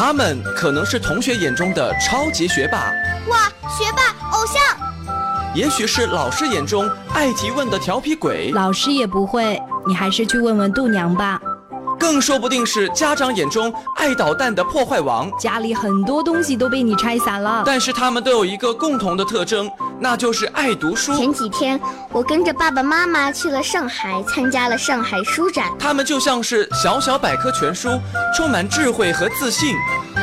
他们可能是同学眼中的超级学霸，哇，学霸偶像；也许是老师眼中爱提问的调皮鬼，老师也不会，你还是去问问度娘吧。更说不定是家长眼中爱捣蛋的破坏王，家里很多东西都被你拆散了。但是他们都有一个共同的特征，那就是爱读书。前几天我跟着爸爸妈妈去了上海，参加了上海书展。他们就像是小小百科全书，充满智慧和自信。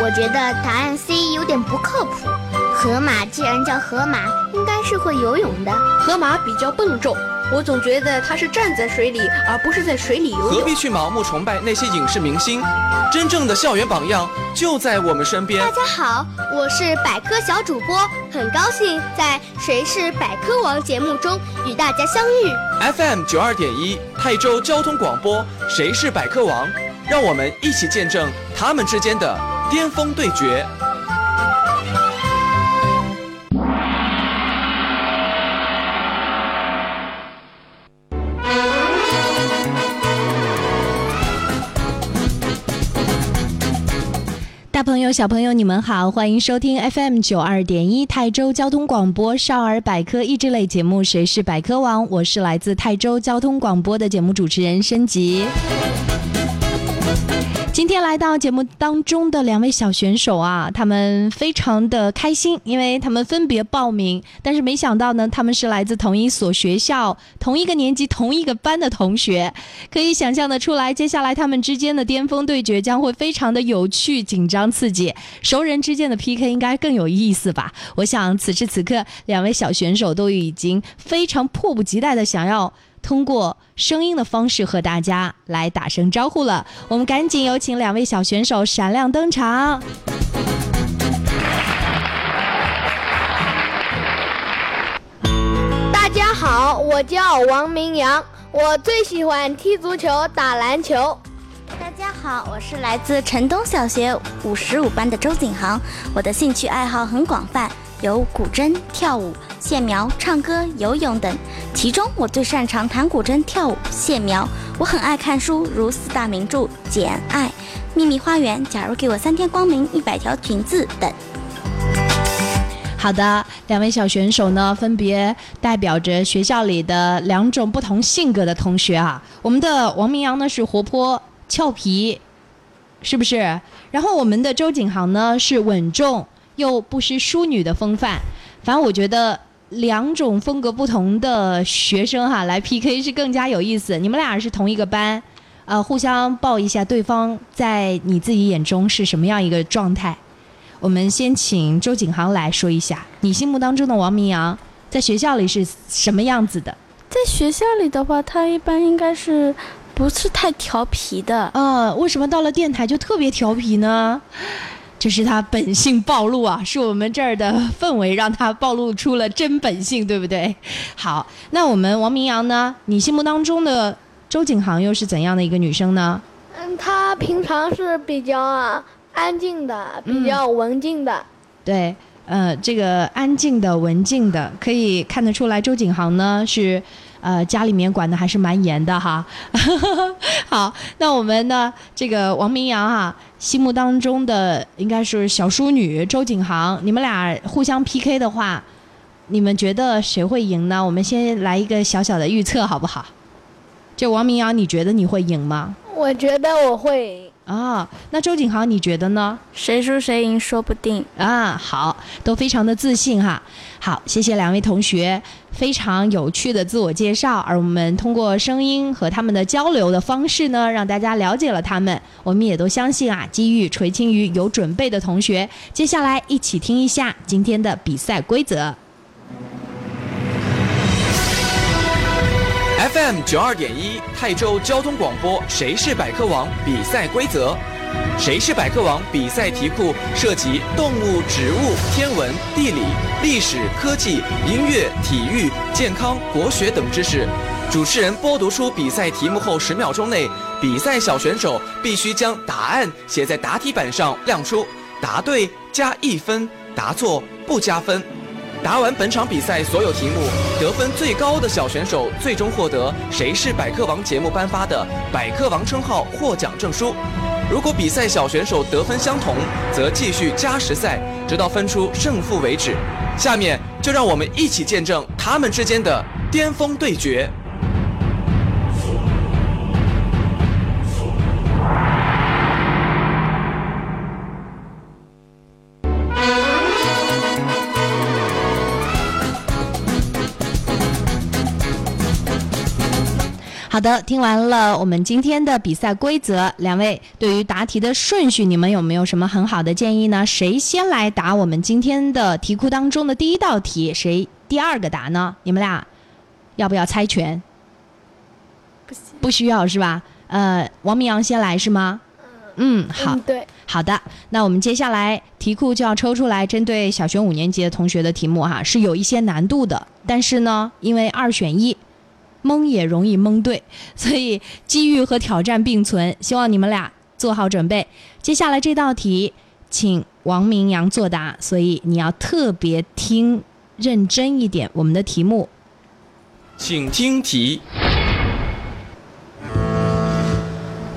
我觉得答案 C 有点不靠谱。河马既然叫河马，应该是会游泳的。河马比较笨重。我总觉得他是站在水里，而不是在水里游泳。何必去盲目崇拜那些影视明星？真正的校园榜样就在我们身边。大家好，我是百科小主播，很高兴在《谁是百科王》节目中与大家相遇。FM 九二点一泰州交通广播，《谁是百科王》，让我们一起见证他们之间的巅峰对决。朋友、小朋友，你们好，欢迎收听 FM 九二点一泰州交通广播少儿百科益智类节目《谁是百科王》，我是来自泰州交通广播的节目主持人申吉。今天来到节目当中的两位小选手啊，他们非常的开心，因为他们分别报名，但是没想到呢，他们是来自同一所学校、同一个年级、同一个班的同学，可以想象的出来，接下来他们之间的巅峰对决将会非常的有趣、紧张、刺激，熟人之间的 PK 应该更有意思吧？我想此时此刻，两位小选手都已经非常迫不及待的想要。通过声音的方式和大家来打声招呼了，我们赶紧有请两位小选手闪亮登场。大家好，我叫王明阳，我最喜欢踢足球、打篮球。大家好，我是来自城东小学五十五班的周景航，我的兴趣爱好很广泛。有古筝、跳舞、线描、唱歌、游泳等，其中我最擅长弹古筝、跳舞、线描。我很爱看书，如四大名著《简爱》《秘密花园》《假如给我三天光明》《一百条裙子》等。好的，两位小选手呢，分别代表着学校里的两种不同性格的同学啊。我们的王明阳呢是活泼俏皮，是不是？然后我们的周景航呢是稳重。又不失淑女的风范，反正我觉得两种风格不同的学生哈来 PK 是更加有意思。你们俩是同一个班，呃，互相报一下对方在你自己眼中是什么样一个状态。我们先请周景航来说一下，你心目当中的王明阳在学校里是什么样子的？在学校里的话，他一般应该是不是太调皮的。呃，为什么到了电台就特别调皮呢？这是他本性暴露啊！是我们这儿的氛围让他暴露出了真本性，对不对？好，那我们王明阳呢？你心目当中的周景航又是怎样的一个女生呢？嗯，她平常是比较安静的，比较文静的。对，呃，这个安静的、文静的，可以看得出来，周景航呢是。呃，家里面管的还是蛮严的哈。好，那我们呢，这个王明阳哈，心目当中的应该是小淑女周景航，你们俩互相 PK 的话，你们觉得谁会赢呢？我们先来一个小小的预测好不好？就王明阳，你觉得你会赢吗？我觉得我会。啊，那周景航你觉得呢？谁输谁赢说不定啊。好，都非常的自信哈。好，谢谢两位同学非常有趣的自我介绍，而我们通过声音和他们的交流的方式呢，让大家了解了他们。我们也都相信啊，机遇垂青于有准备的同学。接下来一起听一下今天的比赛规则。FM 九二点一泰州交通广播，谁是百科王？比赛规则：谁是百科王？比赛题库涉及动物、植物、天文、地理、历史、科技、音乐、体育、健康、国学等知识。主持人播读出比赛题目后，十秒钟内，比赛小选手必须将答案写在答题板上亮出，答对加一分，答错不加分。答完本场比赛所有题目，得分最高的小选手最终获得《谁是百科王》节目颁发的“百科王”称号获奖证书。如果比赛小选手得分相同，则继续加时赛，直到分出胜负为止。下面就让我们一起见证他们之间的巅峰对决。好的，听完了我们今天的比赛规则，两位对于答题的顺序，你们有没有什么很好的建议呢？谁先来答我们今天的题库当中的第一道题？谁第二个答呢？你们俩要不要猜拳？不需要是吧？呃，王明阳先来是吗？嗯，好，嗯，对，好的，那我们接下来题库就要抽出来，针对小学五年级的同学的题目哈，是有一些难度的，但是呢，因为二选一，蒙也容易蒙对，所以机遇和挑战并存，希望你们俩做好准备。接下来这道题，请王明阳作答，所以你要特别听认真一点，我们的题目请听题：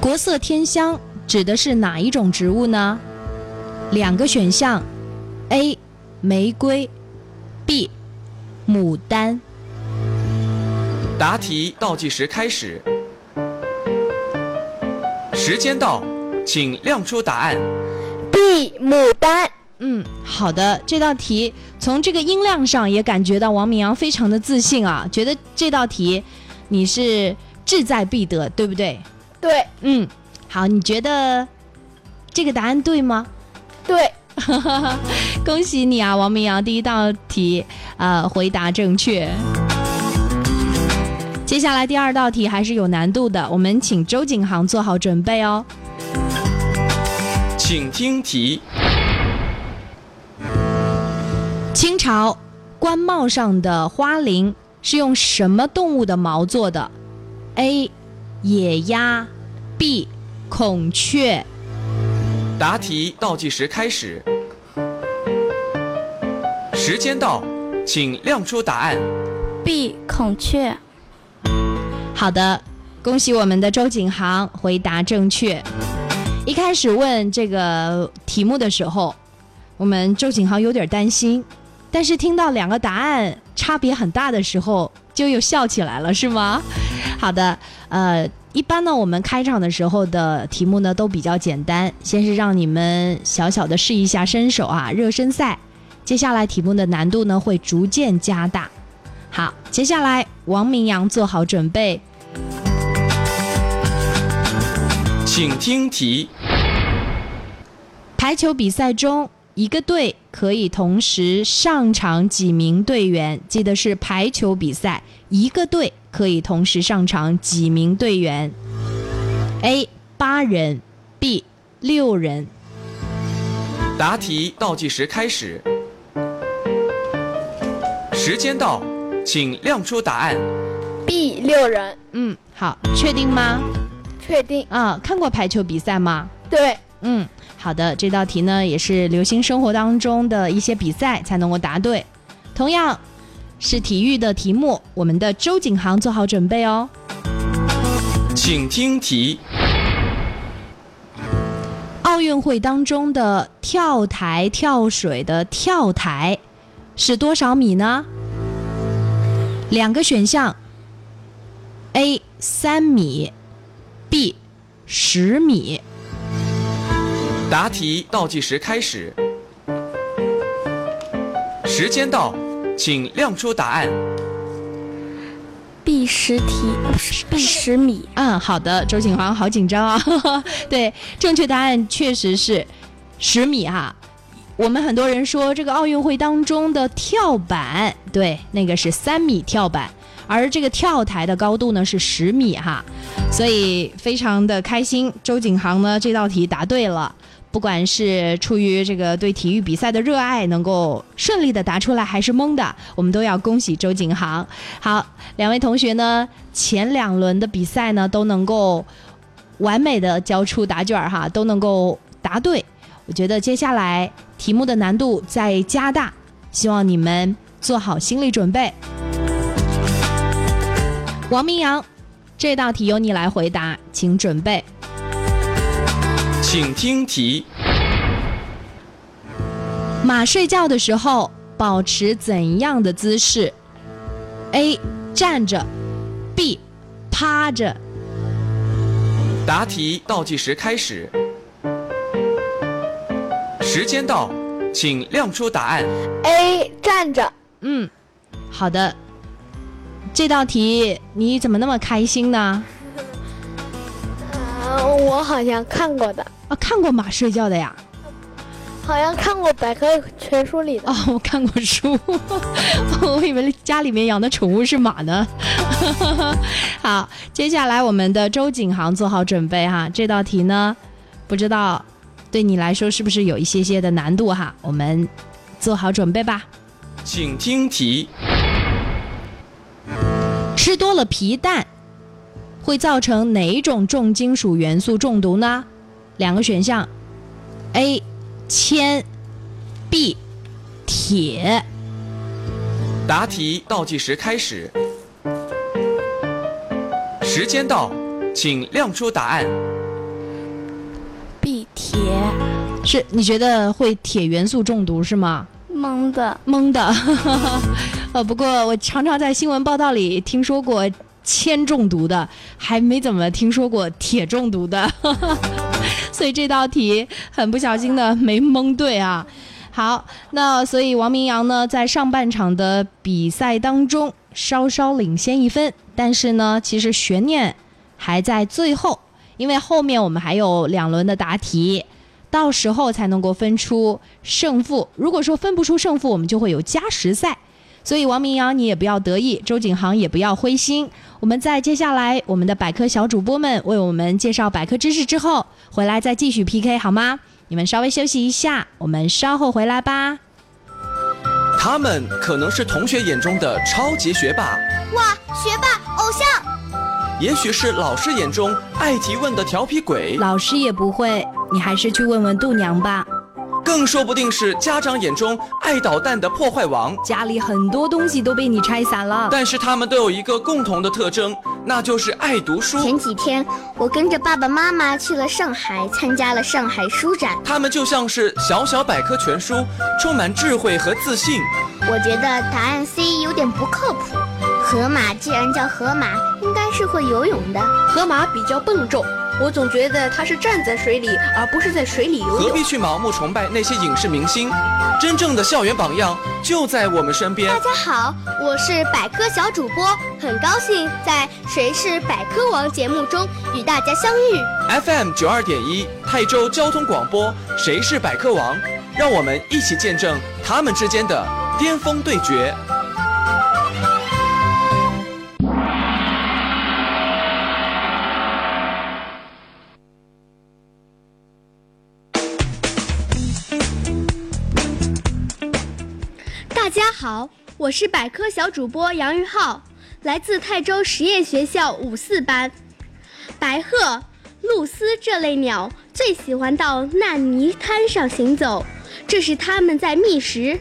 国色天香指的是哪一种植物呢？两个选项：A. 玫瑰，B. 牡丹。答题倒计时开始，时间到，请亮出答案。B 牡丹，嗯，好的，这道题从这个音量上也感觉到王明阳非常的自信啊，觉得这道题你是志在必得，对不对？对嗯，好，你觉得这个答案对吗？对，恭喜你啊，王明阳，第一道题呃回答正确。接下来第二道题还是有难度的，我们请周景航做好准备哦。请听题：清朝官帽上的花翎是用什么动物的毛做的？A. 野鸭，B. 孔雀。答题倒计时开始，时间到，请亮出答案。B 孔雀，好的，恭喜我们的周景航回答正确。一开始问这个题目的时候，我们周景航有点担心，但是听到两个答案差别很大的时候，就又笑起来了，是吗？好的，呃，一般呢，我们开场的时候的题目呢都比较简单，先是让你们小小的试一下身手啊，热身赛。接下来题目的难度呢会逐渐加大。好，接下来王明阳做好准备，请听题：排球比赛中，一个队可以同时上场几名队员？记得是排球比赛，一个队可以同时上场几名队员？A. 八人，B. 六人。答题倒计时开始，时间到，请亮出答案。B 六人，嗯，好，确定吗？确定，啊，看过排球比赛吗？对，嗯，好的，这道题呢也是流行生活当中的一些比赛才能够答对，同样是体育的题目，我们的周景航做好准备哦。请听题：奥运会当中的跳台跳水的跳台是多少米呢？两个选项：A 三米，B 十米。答题倒计时开始，时间到，请亮出答案。B 十题，B 十米，嗯，好的，周景航好紧张啊。对，正确答案确实是十米哈。我们很多人说这个奥运会当中的跳板，对，那个是三米跳板，而这个跳台的高度呢是十米哈，所以非常的开心，周景航呢这道题答对了。不管是出于这个对体育比赛的热爱，能够顺利的答出来，还是蒙的，我们都要恭喜周景航。好，两位同学呢，前两轮的比赛呢都能够完美的交出答卷儿哈，都能够答对。我觉得接下来题目的难度在加大，希望你们做好心理准备。王明阳，这道题由你来回答，请准备。请听题。马睡觉的时候保持怎样的姿势？A. 站着，B. 趴着。答题倒计时开始，时间到，请亮出答案。A 站着，嗯，好的。这道题你怎么那么开心呢？呃，我好像看过的，啊，看过马睡觉的呀？好像看过百科全书里的。哦，我看过书，我以为家里面养的宠物是马呢。好，接下来我们的周景航做好准备哈，这道题呢，不知道对你来说是不是有一些些的难度哈？我们做好准备吧。请听题。吃多了皮蛋会造成哪一种重金属元素中毒呢？两个选项：A. 铅，B. 铁。答题倒计时开始，时间到，请亮出答案。B 铁是你觉得会铁元素中毒是吗？蒙的，懵的，呃，不过我常常在新闻报道里听说过铅中毒的，还没怎么听说过铁中毒的，所以这道题很不小心的没蒙对啊。好，那所以王明阳呢，在上半场的比赛当中稍稍领先一分，但是呢，其实悬念还在最后，因为后面我们还有两轮的答题。到时候才能够分出胜负。如果说分不出胜负，我们就会有加时赛。所以王明阳，你也不要得意，周景航也不要灰心。我们在接下来我们的百科小主播们为我们介绍百科知识之后，回来再继续 PK 好吗？你们稍微休息一下，我们稍后回来吧。他们可能是同学眼中的超级学霸，哇，学霸偶像！也许是老师眼中爱提问的调皮鬼，老师也不会，你还是去问问度娘吧。更说不定是家长眼中爱捣蛋的破坏王。家里很多东西都被你拆散了。但是他们都有一个共同的特征，那就是爱读书。前几天我跟着爸爸妈妈去了上海，参加了上海书展。他们就像是小小百科全书，充满智慧和自信。我觉得答案 C 有点不靠谱。河马既然叫河马，应该是会游泳的。河马比较笨重，我总觉得他是站在水里，而不是在水里游泳何必。去盲目崇拜那些影视明星？真正的校园榜样就在我们身边大。家好，我是百科小主播，很高兴在《谁是百科王》节目中与大家相遇。FM 九二点一泰州交通广播，谁是百科王？让我们一起见证他们之间的巅峰对决。好，我是百科小主播杨玉浩，来自泰州实验学校五四班。白鹤、鹭鸶这类鸟最喜欢到烂泥滩上行走，这是它们在觅食。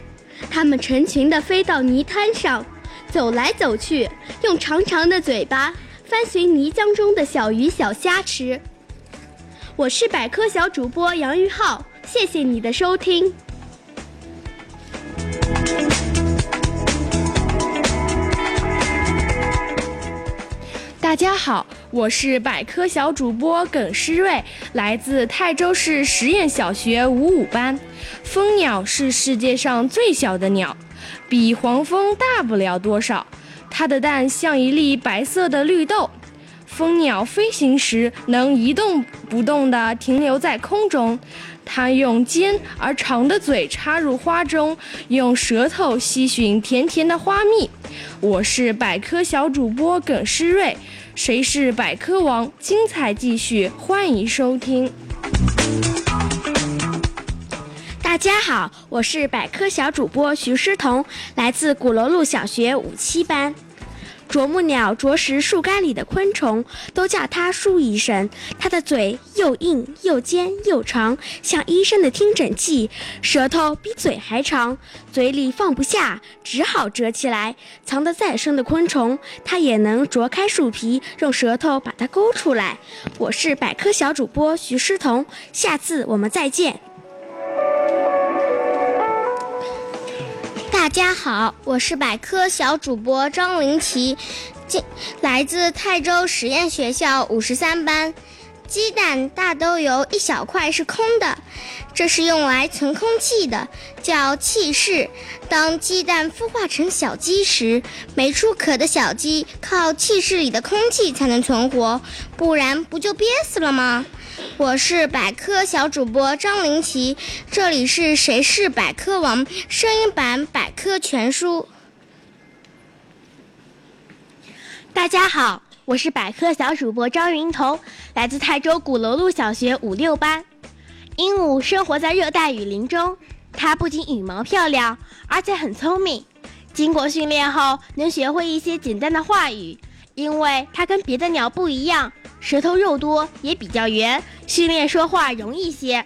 它们成群地飞到泥滩上，走来走去，用长长的嘴巴翻寻泥浆中的小鱼小虾吃。我是百科小主播杨玉浩，谢谢你的收听。大家好，我是百科小主播耿诗睿，来自泰州市实验小学五五班。蜂鸟是世界上最小的鸟，比黄蜂大不了多少。它的蛋像一粒白色的绿豆。蜂鸟飞行时能一动不动地停留在空中，它用尖而长的嘴插入花中，用舌头吸吮甜甜的花蜜。我是百科小主播耿诗睿，谁是百科王？精彩继续，欢迎收听。大家好，我是百科小主播徐诗彤，来自鼓楼路小学五七班。啄木鸟啄食树干里的昆虫，都叫它树医生。它的嘴又硬又尖又长，像医生的听诊器；舌头比嘴还长，嘴里放不下，只好折起来。藏得再深的昆虫，它也能啄开树皮，用舌头把它勾出来。我是百科小主播徐诗彤，下次我们再见。大家好，我是百科小主播张林奇，今来自泰州实验学校五十三班。鸡蛋大都有一小块是空的，这是用来存空气的，叫气室。当鸡蛋孵化成小鸡时，没出壳的小鸡靠气室里的空气才能存活，不然不就憋死了吗？我是百科小主播张林奇，这里是谁是百科王声音版百科全书。大家好，我是百科小主播张云彤，来自泰州鼓楼路小学五六班。鹦鹉生活在热带雨林中，它不仅羽毛漂亮，而且很聪明。经过训练后，能学会一些简单的话语，因为它跟别的鸟不一样。舌头肉多，也比较圆，训练说话容易些。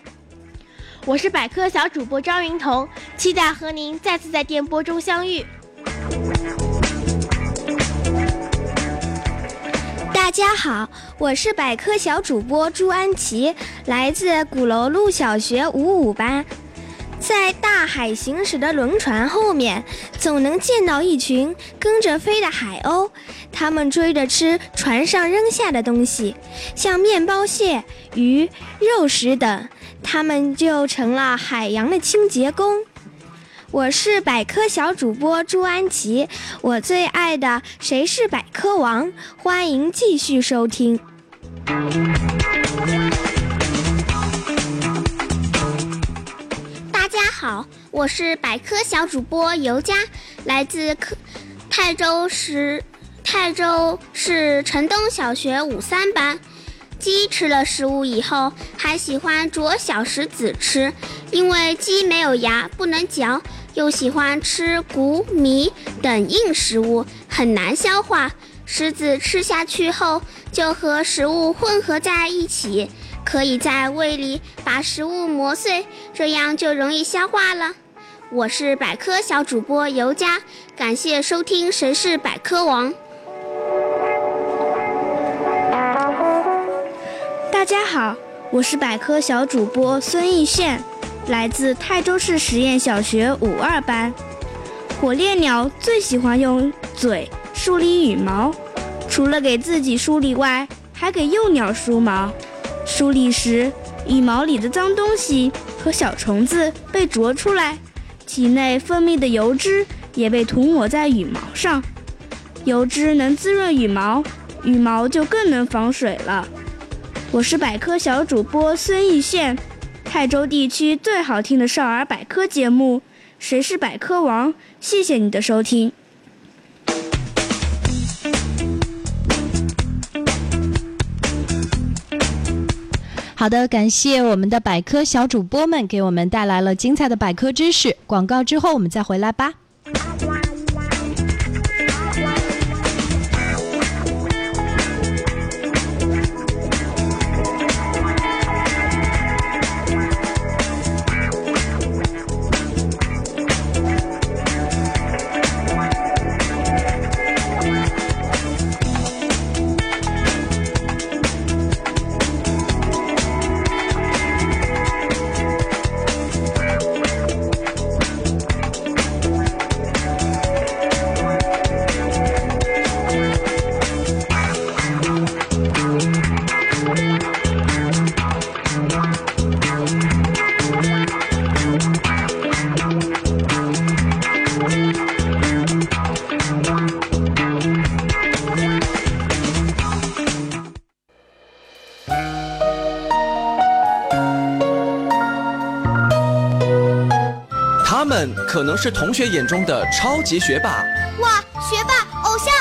我是百科小主播张云彤，期待和您再次在电波中相遇。大家好，我是百科小主播朱安琪，来自鼓楼路小学五五班。在大海行驶的轮船后面，总能见到一群跟着飞的海鸥，他们追着吃船上扔下的东西，像面包屑、鱼、肉食等，他们就成了海洋的清洁工。我是百科小主播朱安琪，我最爱的《谁是百科王》，欢迎继续收听。大家好，我是百科小主播尤佳，来自科泰州市泰州市城东小学五三班。鸡吃了食物以后，还喜欢啄小石子吃，因为鸡没有牙不能嚼，又喜欢吃谷米等硬食物，很难消化。石子吃下去后，就和食物混合在一起。可以在胃里把食物磨碎，这样就容易消化了。我是百科小主播尤佳，感谢收听《谁是百科王》。大家好，我是百科小主播孙逸炫，来自泰州市实验小学五二班。火烈鸟最喜欢用嘴梳理羽毛，除了给自己梳理外，还给幼鸟梳毛。梳理时，羽毛里的脏东西和小虫子被啄出来，体内分泌的油脂也被涂抹在羽毛上。油脂能滋润羽毛，羽毛就更能防水了。我是百科小主播孙逸炫，泰州地区最好听的少儿百科节目《谁是百科王》，谢谢你的收听。好的，感谢我们的百科小主播们给我们带来了精彩的百科知识。广告之后我们再回来吧。他们可能是同学眼中的超级学霸，哇，学霸偶像；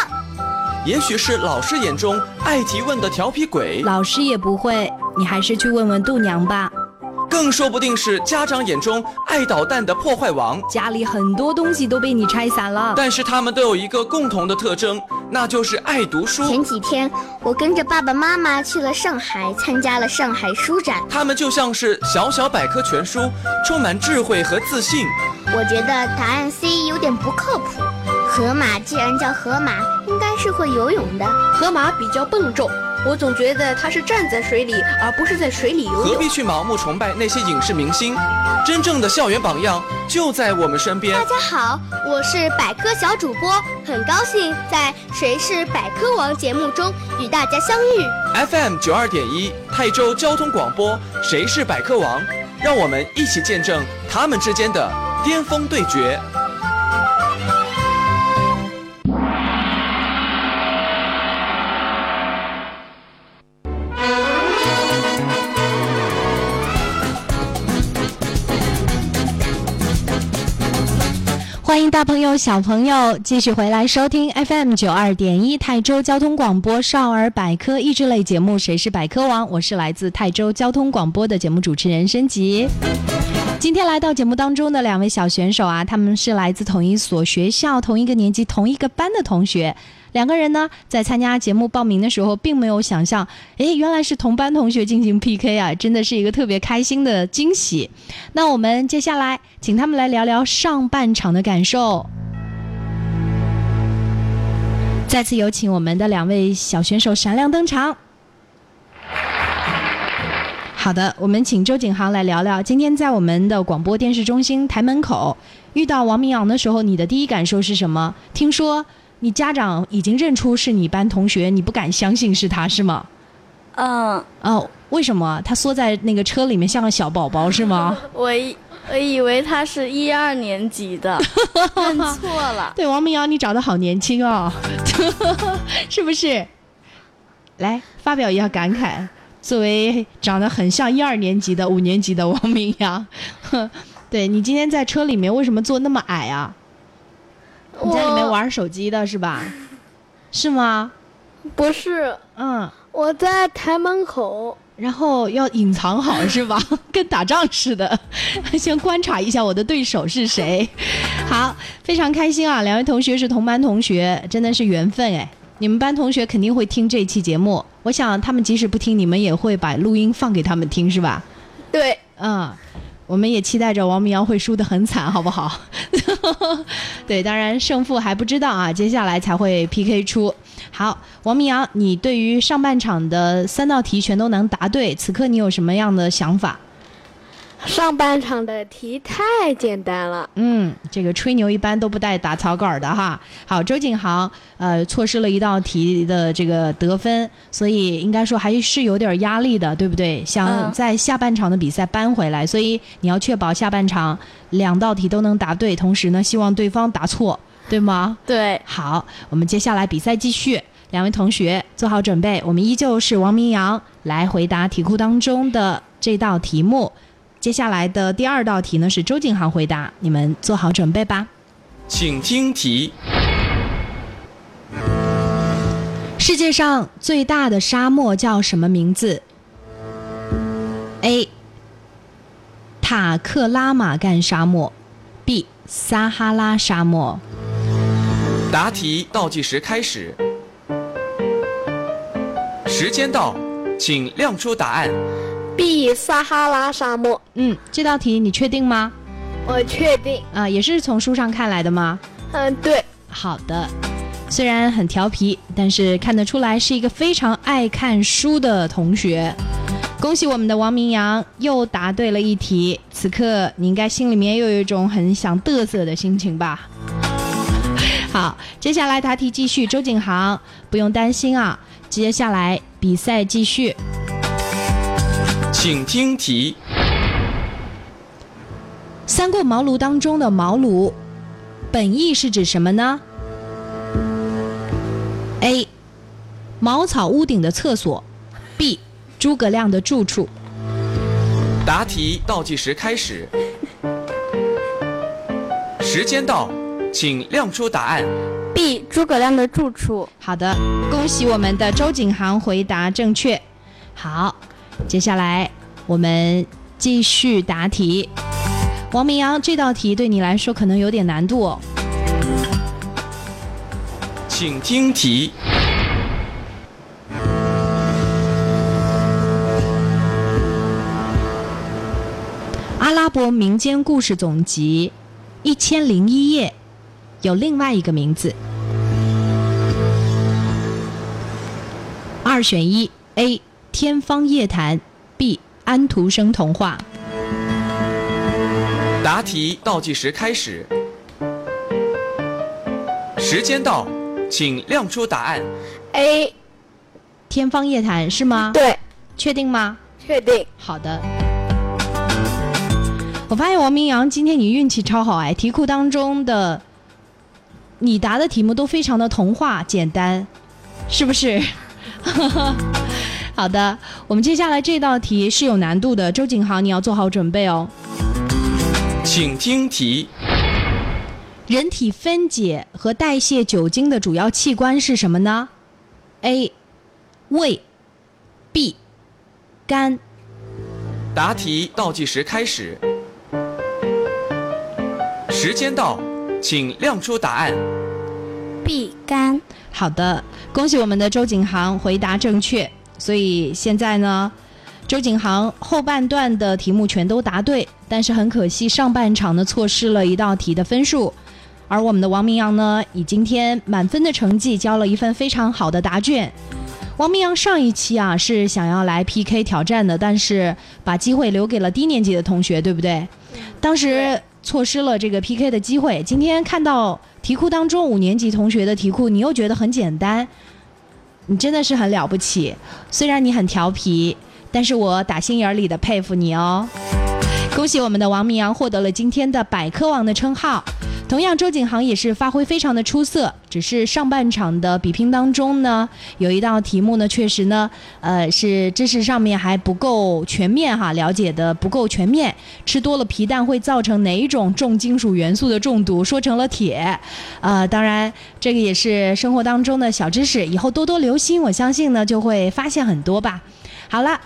也许是老师眼中爱提问的调皮鬼，老师也不会，你还是去问问度娘吧。更说不定是家长眼中爱捣蛋的破坏王，家里很多东西都被你拆散了。但是他们都有一个共同的特征，那就是爱读书。前几天我跟着爸爸妈妈去了上海，参加了上海书展。他们就像是小小百科全书，充满智慧和自信。我觉得答案 C 有点不靠谱。河马既然叫河马，应该是会游泳的。河马比较笨重。我总觉得他是站在水里，而不是在水里游泳。何必去盲目崇拜那些影视明星？真正的校园榜样就在我们身边。大家好，我是百科小主播，很高兴在《谁是百科王》节目中与大家相遇。FM 九二点一泰州交通广播《谁是百科王》，让我们一起见证他们之间的巅峰对决。欢迎大朋友、小朋友继续回来收听 FM 九二点一泰州交通广播少儿百科益智类节目《谁是百科王》，我是来自泰州交通广播的节目主持人申吉。今天来到节目当中的两位小选手啊，他们是来自同一所学校、同一个年级、同一个班的同学。两个人呢，在参加节目报名的时候，并没有想象，诶，原来是同班同学进行 PK 啊，真的是一个特别开心的惊喜。那我们接下来请他们来聊聊上半场的感受。再次有请我们的两位小选手闪亮登场。好的，我们请周景航来聊聊，今天在我们的广播电视中心台门口遇到王明阳的时候，你的第一感受是什么？听说。你家长已经认出是你班同学，你不敢相信是他是吗？嗯。哦，为什么？他缩在那个车里面像个小宝宝是吗？我我以为他是一二年级的，认错了。对，王明阳，你长得好年轻哦，是不是？来发表一下感慨。作为长得很像一二年级的五年级的王明阳，对你今天在车里面为什么坐那么矮啊？你在里面玩手机的是吧？是吗？不是，嗯，我在台门口，然后要隐藏好是吧？跟打仗似的，先观察一下我的对手是谁。好，非常开心啊！两位同学是同班同学，真的是缘分哎。你们班同学肯定会听这期节目，我想他们即使不听，你们也会把录音放给他们听是吧？对，嗯。我们也期待着王明阳会输得很惨，好不好？对，当然胜负还不知道啊，接下来才会 PK 出。好，王明阳，你对于上半场的三道题全都能答对，此刻你有什么样的想法？上半场的题太简单了。嗯，这个吹牛一般都不带打草稿的哈。好，周景航，呃，错失了一道题的这个得分，所以应该说还是有点压力的，对不对？想在下半场的比赛扳回来，所以你要确保下半场两道题都能答对，同时呢，希望对方答错，对吗？对。好，我们接下来比赛继续，两位同学做好准备，我们依旧是王明阳来回答题库当中的这道题目。接下来的第二道题呢是周景航回答，你们做好准备吧。请听题：世界上最大的沙漠叫什么名字？A. 塔克拉玛干沙漠，B. 撒哈拉沙漠。答题倒计时开始，时间到，请亮出答案。B 撒哈拉沙漠。嗯，这道题你确定吗？我确定。啊，也是从书上看来的吗？嗯，对。好的，虽然很调皮，但是看得出来是一个非常爱看书的同学。恭喜我们的王明阳又答对了一题，此刻你应该心里面又有一种很想嘚瑟的心情吧？好，接下来答题继续，周景航不用担心啊，接下来比赛继续。请听题：三顾茅庐当中的茅庐，本意是指什么呢？A. 茅草屋顶的厕所，B. 诸葛亮的住处。答题倒计时开始，时间到，请亮出答案。B. 诸葛亮的住处。好的，恭喜我们的周景航回答正确。好。接下来我们继续答题，王明阳，这道题对你来说可能有点难度哦。请听题。阿拉伯民间故事总集《一千零一夜》有另外一个名字。二选一：A. 天方夜谭，B. 安徒生童话。答题倒计时开始，时间到，请亮出答案。A 天方夜谭是吗？对，确定吗？确定。好的。我发现王明阳今天你运气超好哎，题库当中的你答的题目都非常的童话简单，是不是？好的，我们接下来这道题是有难度的，周景航你要做好准备哦。请听题。人体分解和代谢酒精的主要器官是什么呢？A. 胃 B. 肝。答题倒计时开始，时间到，请亮出答案。B 肝。好的，恭喜我们的周景航回答正确。所以现在呢，周景航后半段的题目全都答对，但是很可惜上半场呢错失了一道题的分数。而我们的王明阳呢，以今天满分的成绩交了一份非常好的答卷。王明阳上一期啊是想要来 PK 挑战的，但是把机会留给了低年级的同学，对不对？当时错失了这个 PK 的机会。今天看到题库当中五年级同学的题库，你又觉得很简单，你真的是很了不起。虽然你很调皮，但是我打心眼儿里的佩服你哦。恭喜我们的王明阳获得了今天的百科王的称号。同样，周景航也是发挥非常的出色，只是上半场的比拼当中呢，有一道题目呢，确实呢，呃，是知识上面还不够全面哈，了解的不够全面。吃多了皮蛋会造成哪一种重金属元素的中毒？说成了铁，呃，当然这个也是生活当中的小知识，以后多多留心，我相信呢就会发现很多吧。好了。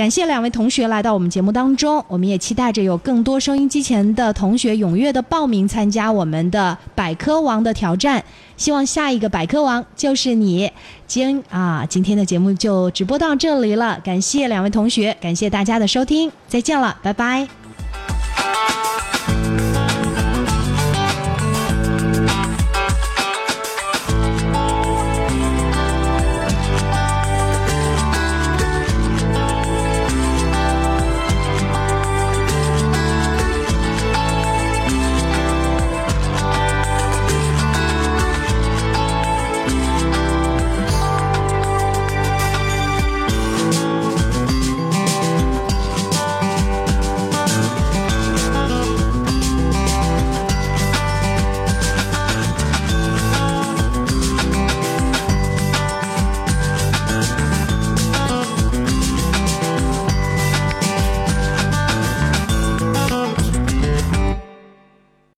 感谢两位同学来到我们节目当中，我们也期待着有更多收音机前的同学踊跃的报名参加我们的百科王的挑战。希望下一个百科王就是你。今啊，今天的节目就直播到这里了，感谢两位同学，感谢大家的收听，再见了，拜拜。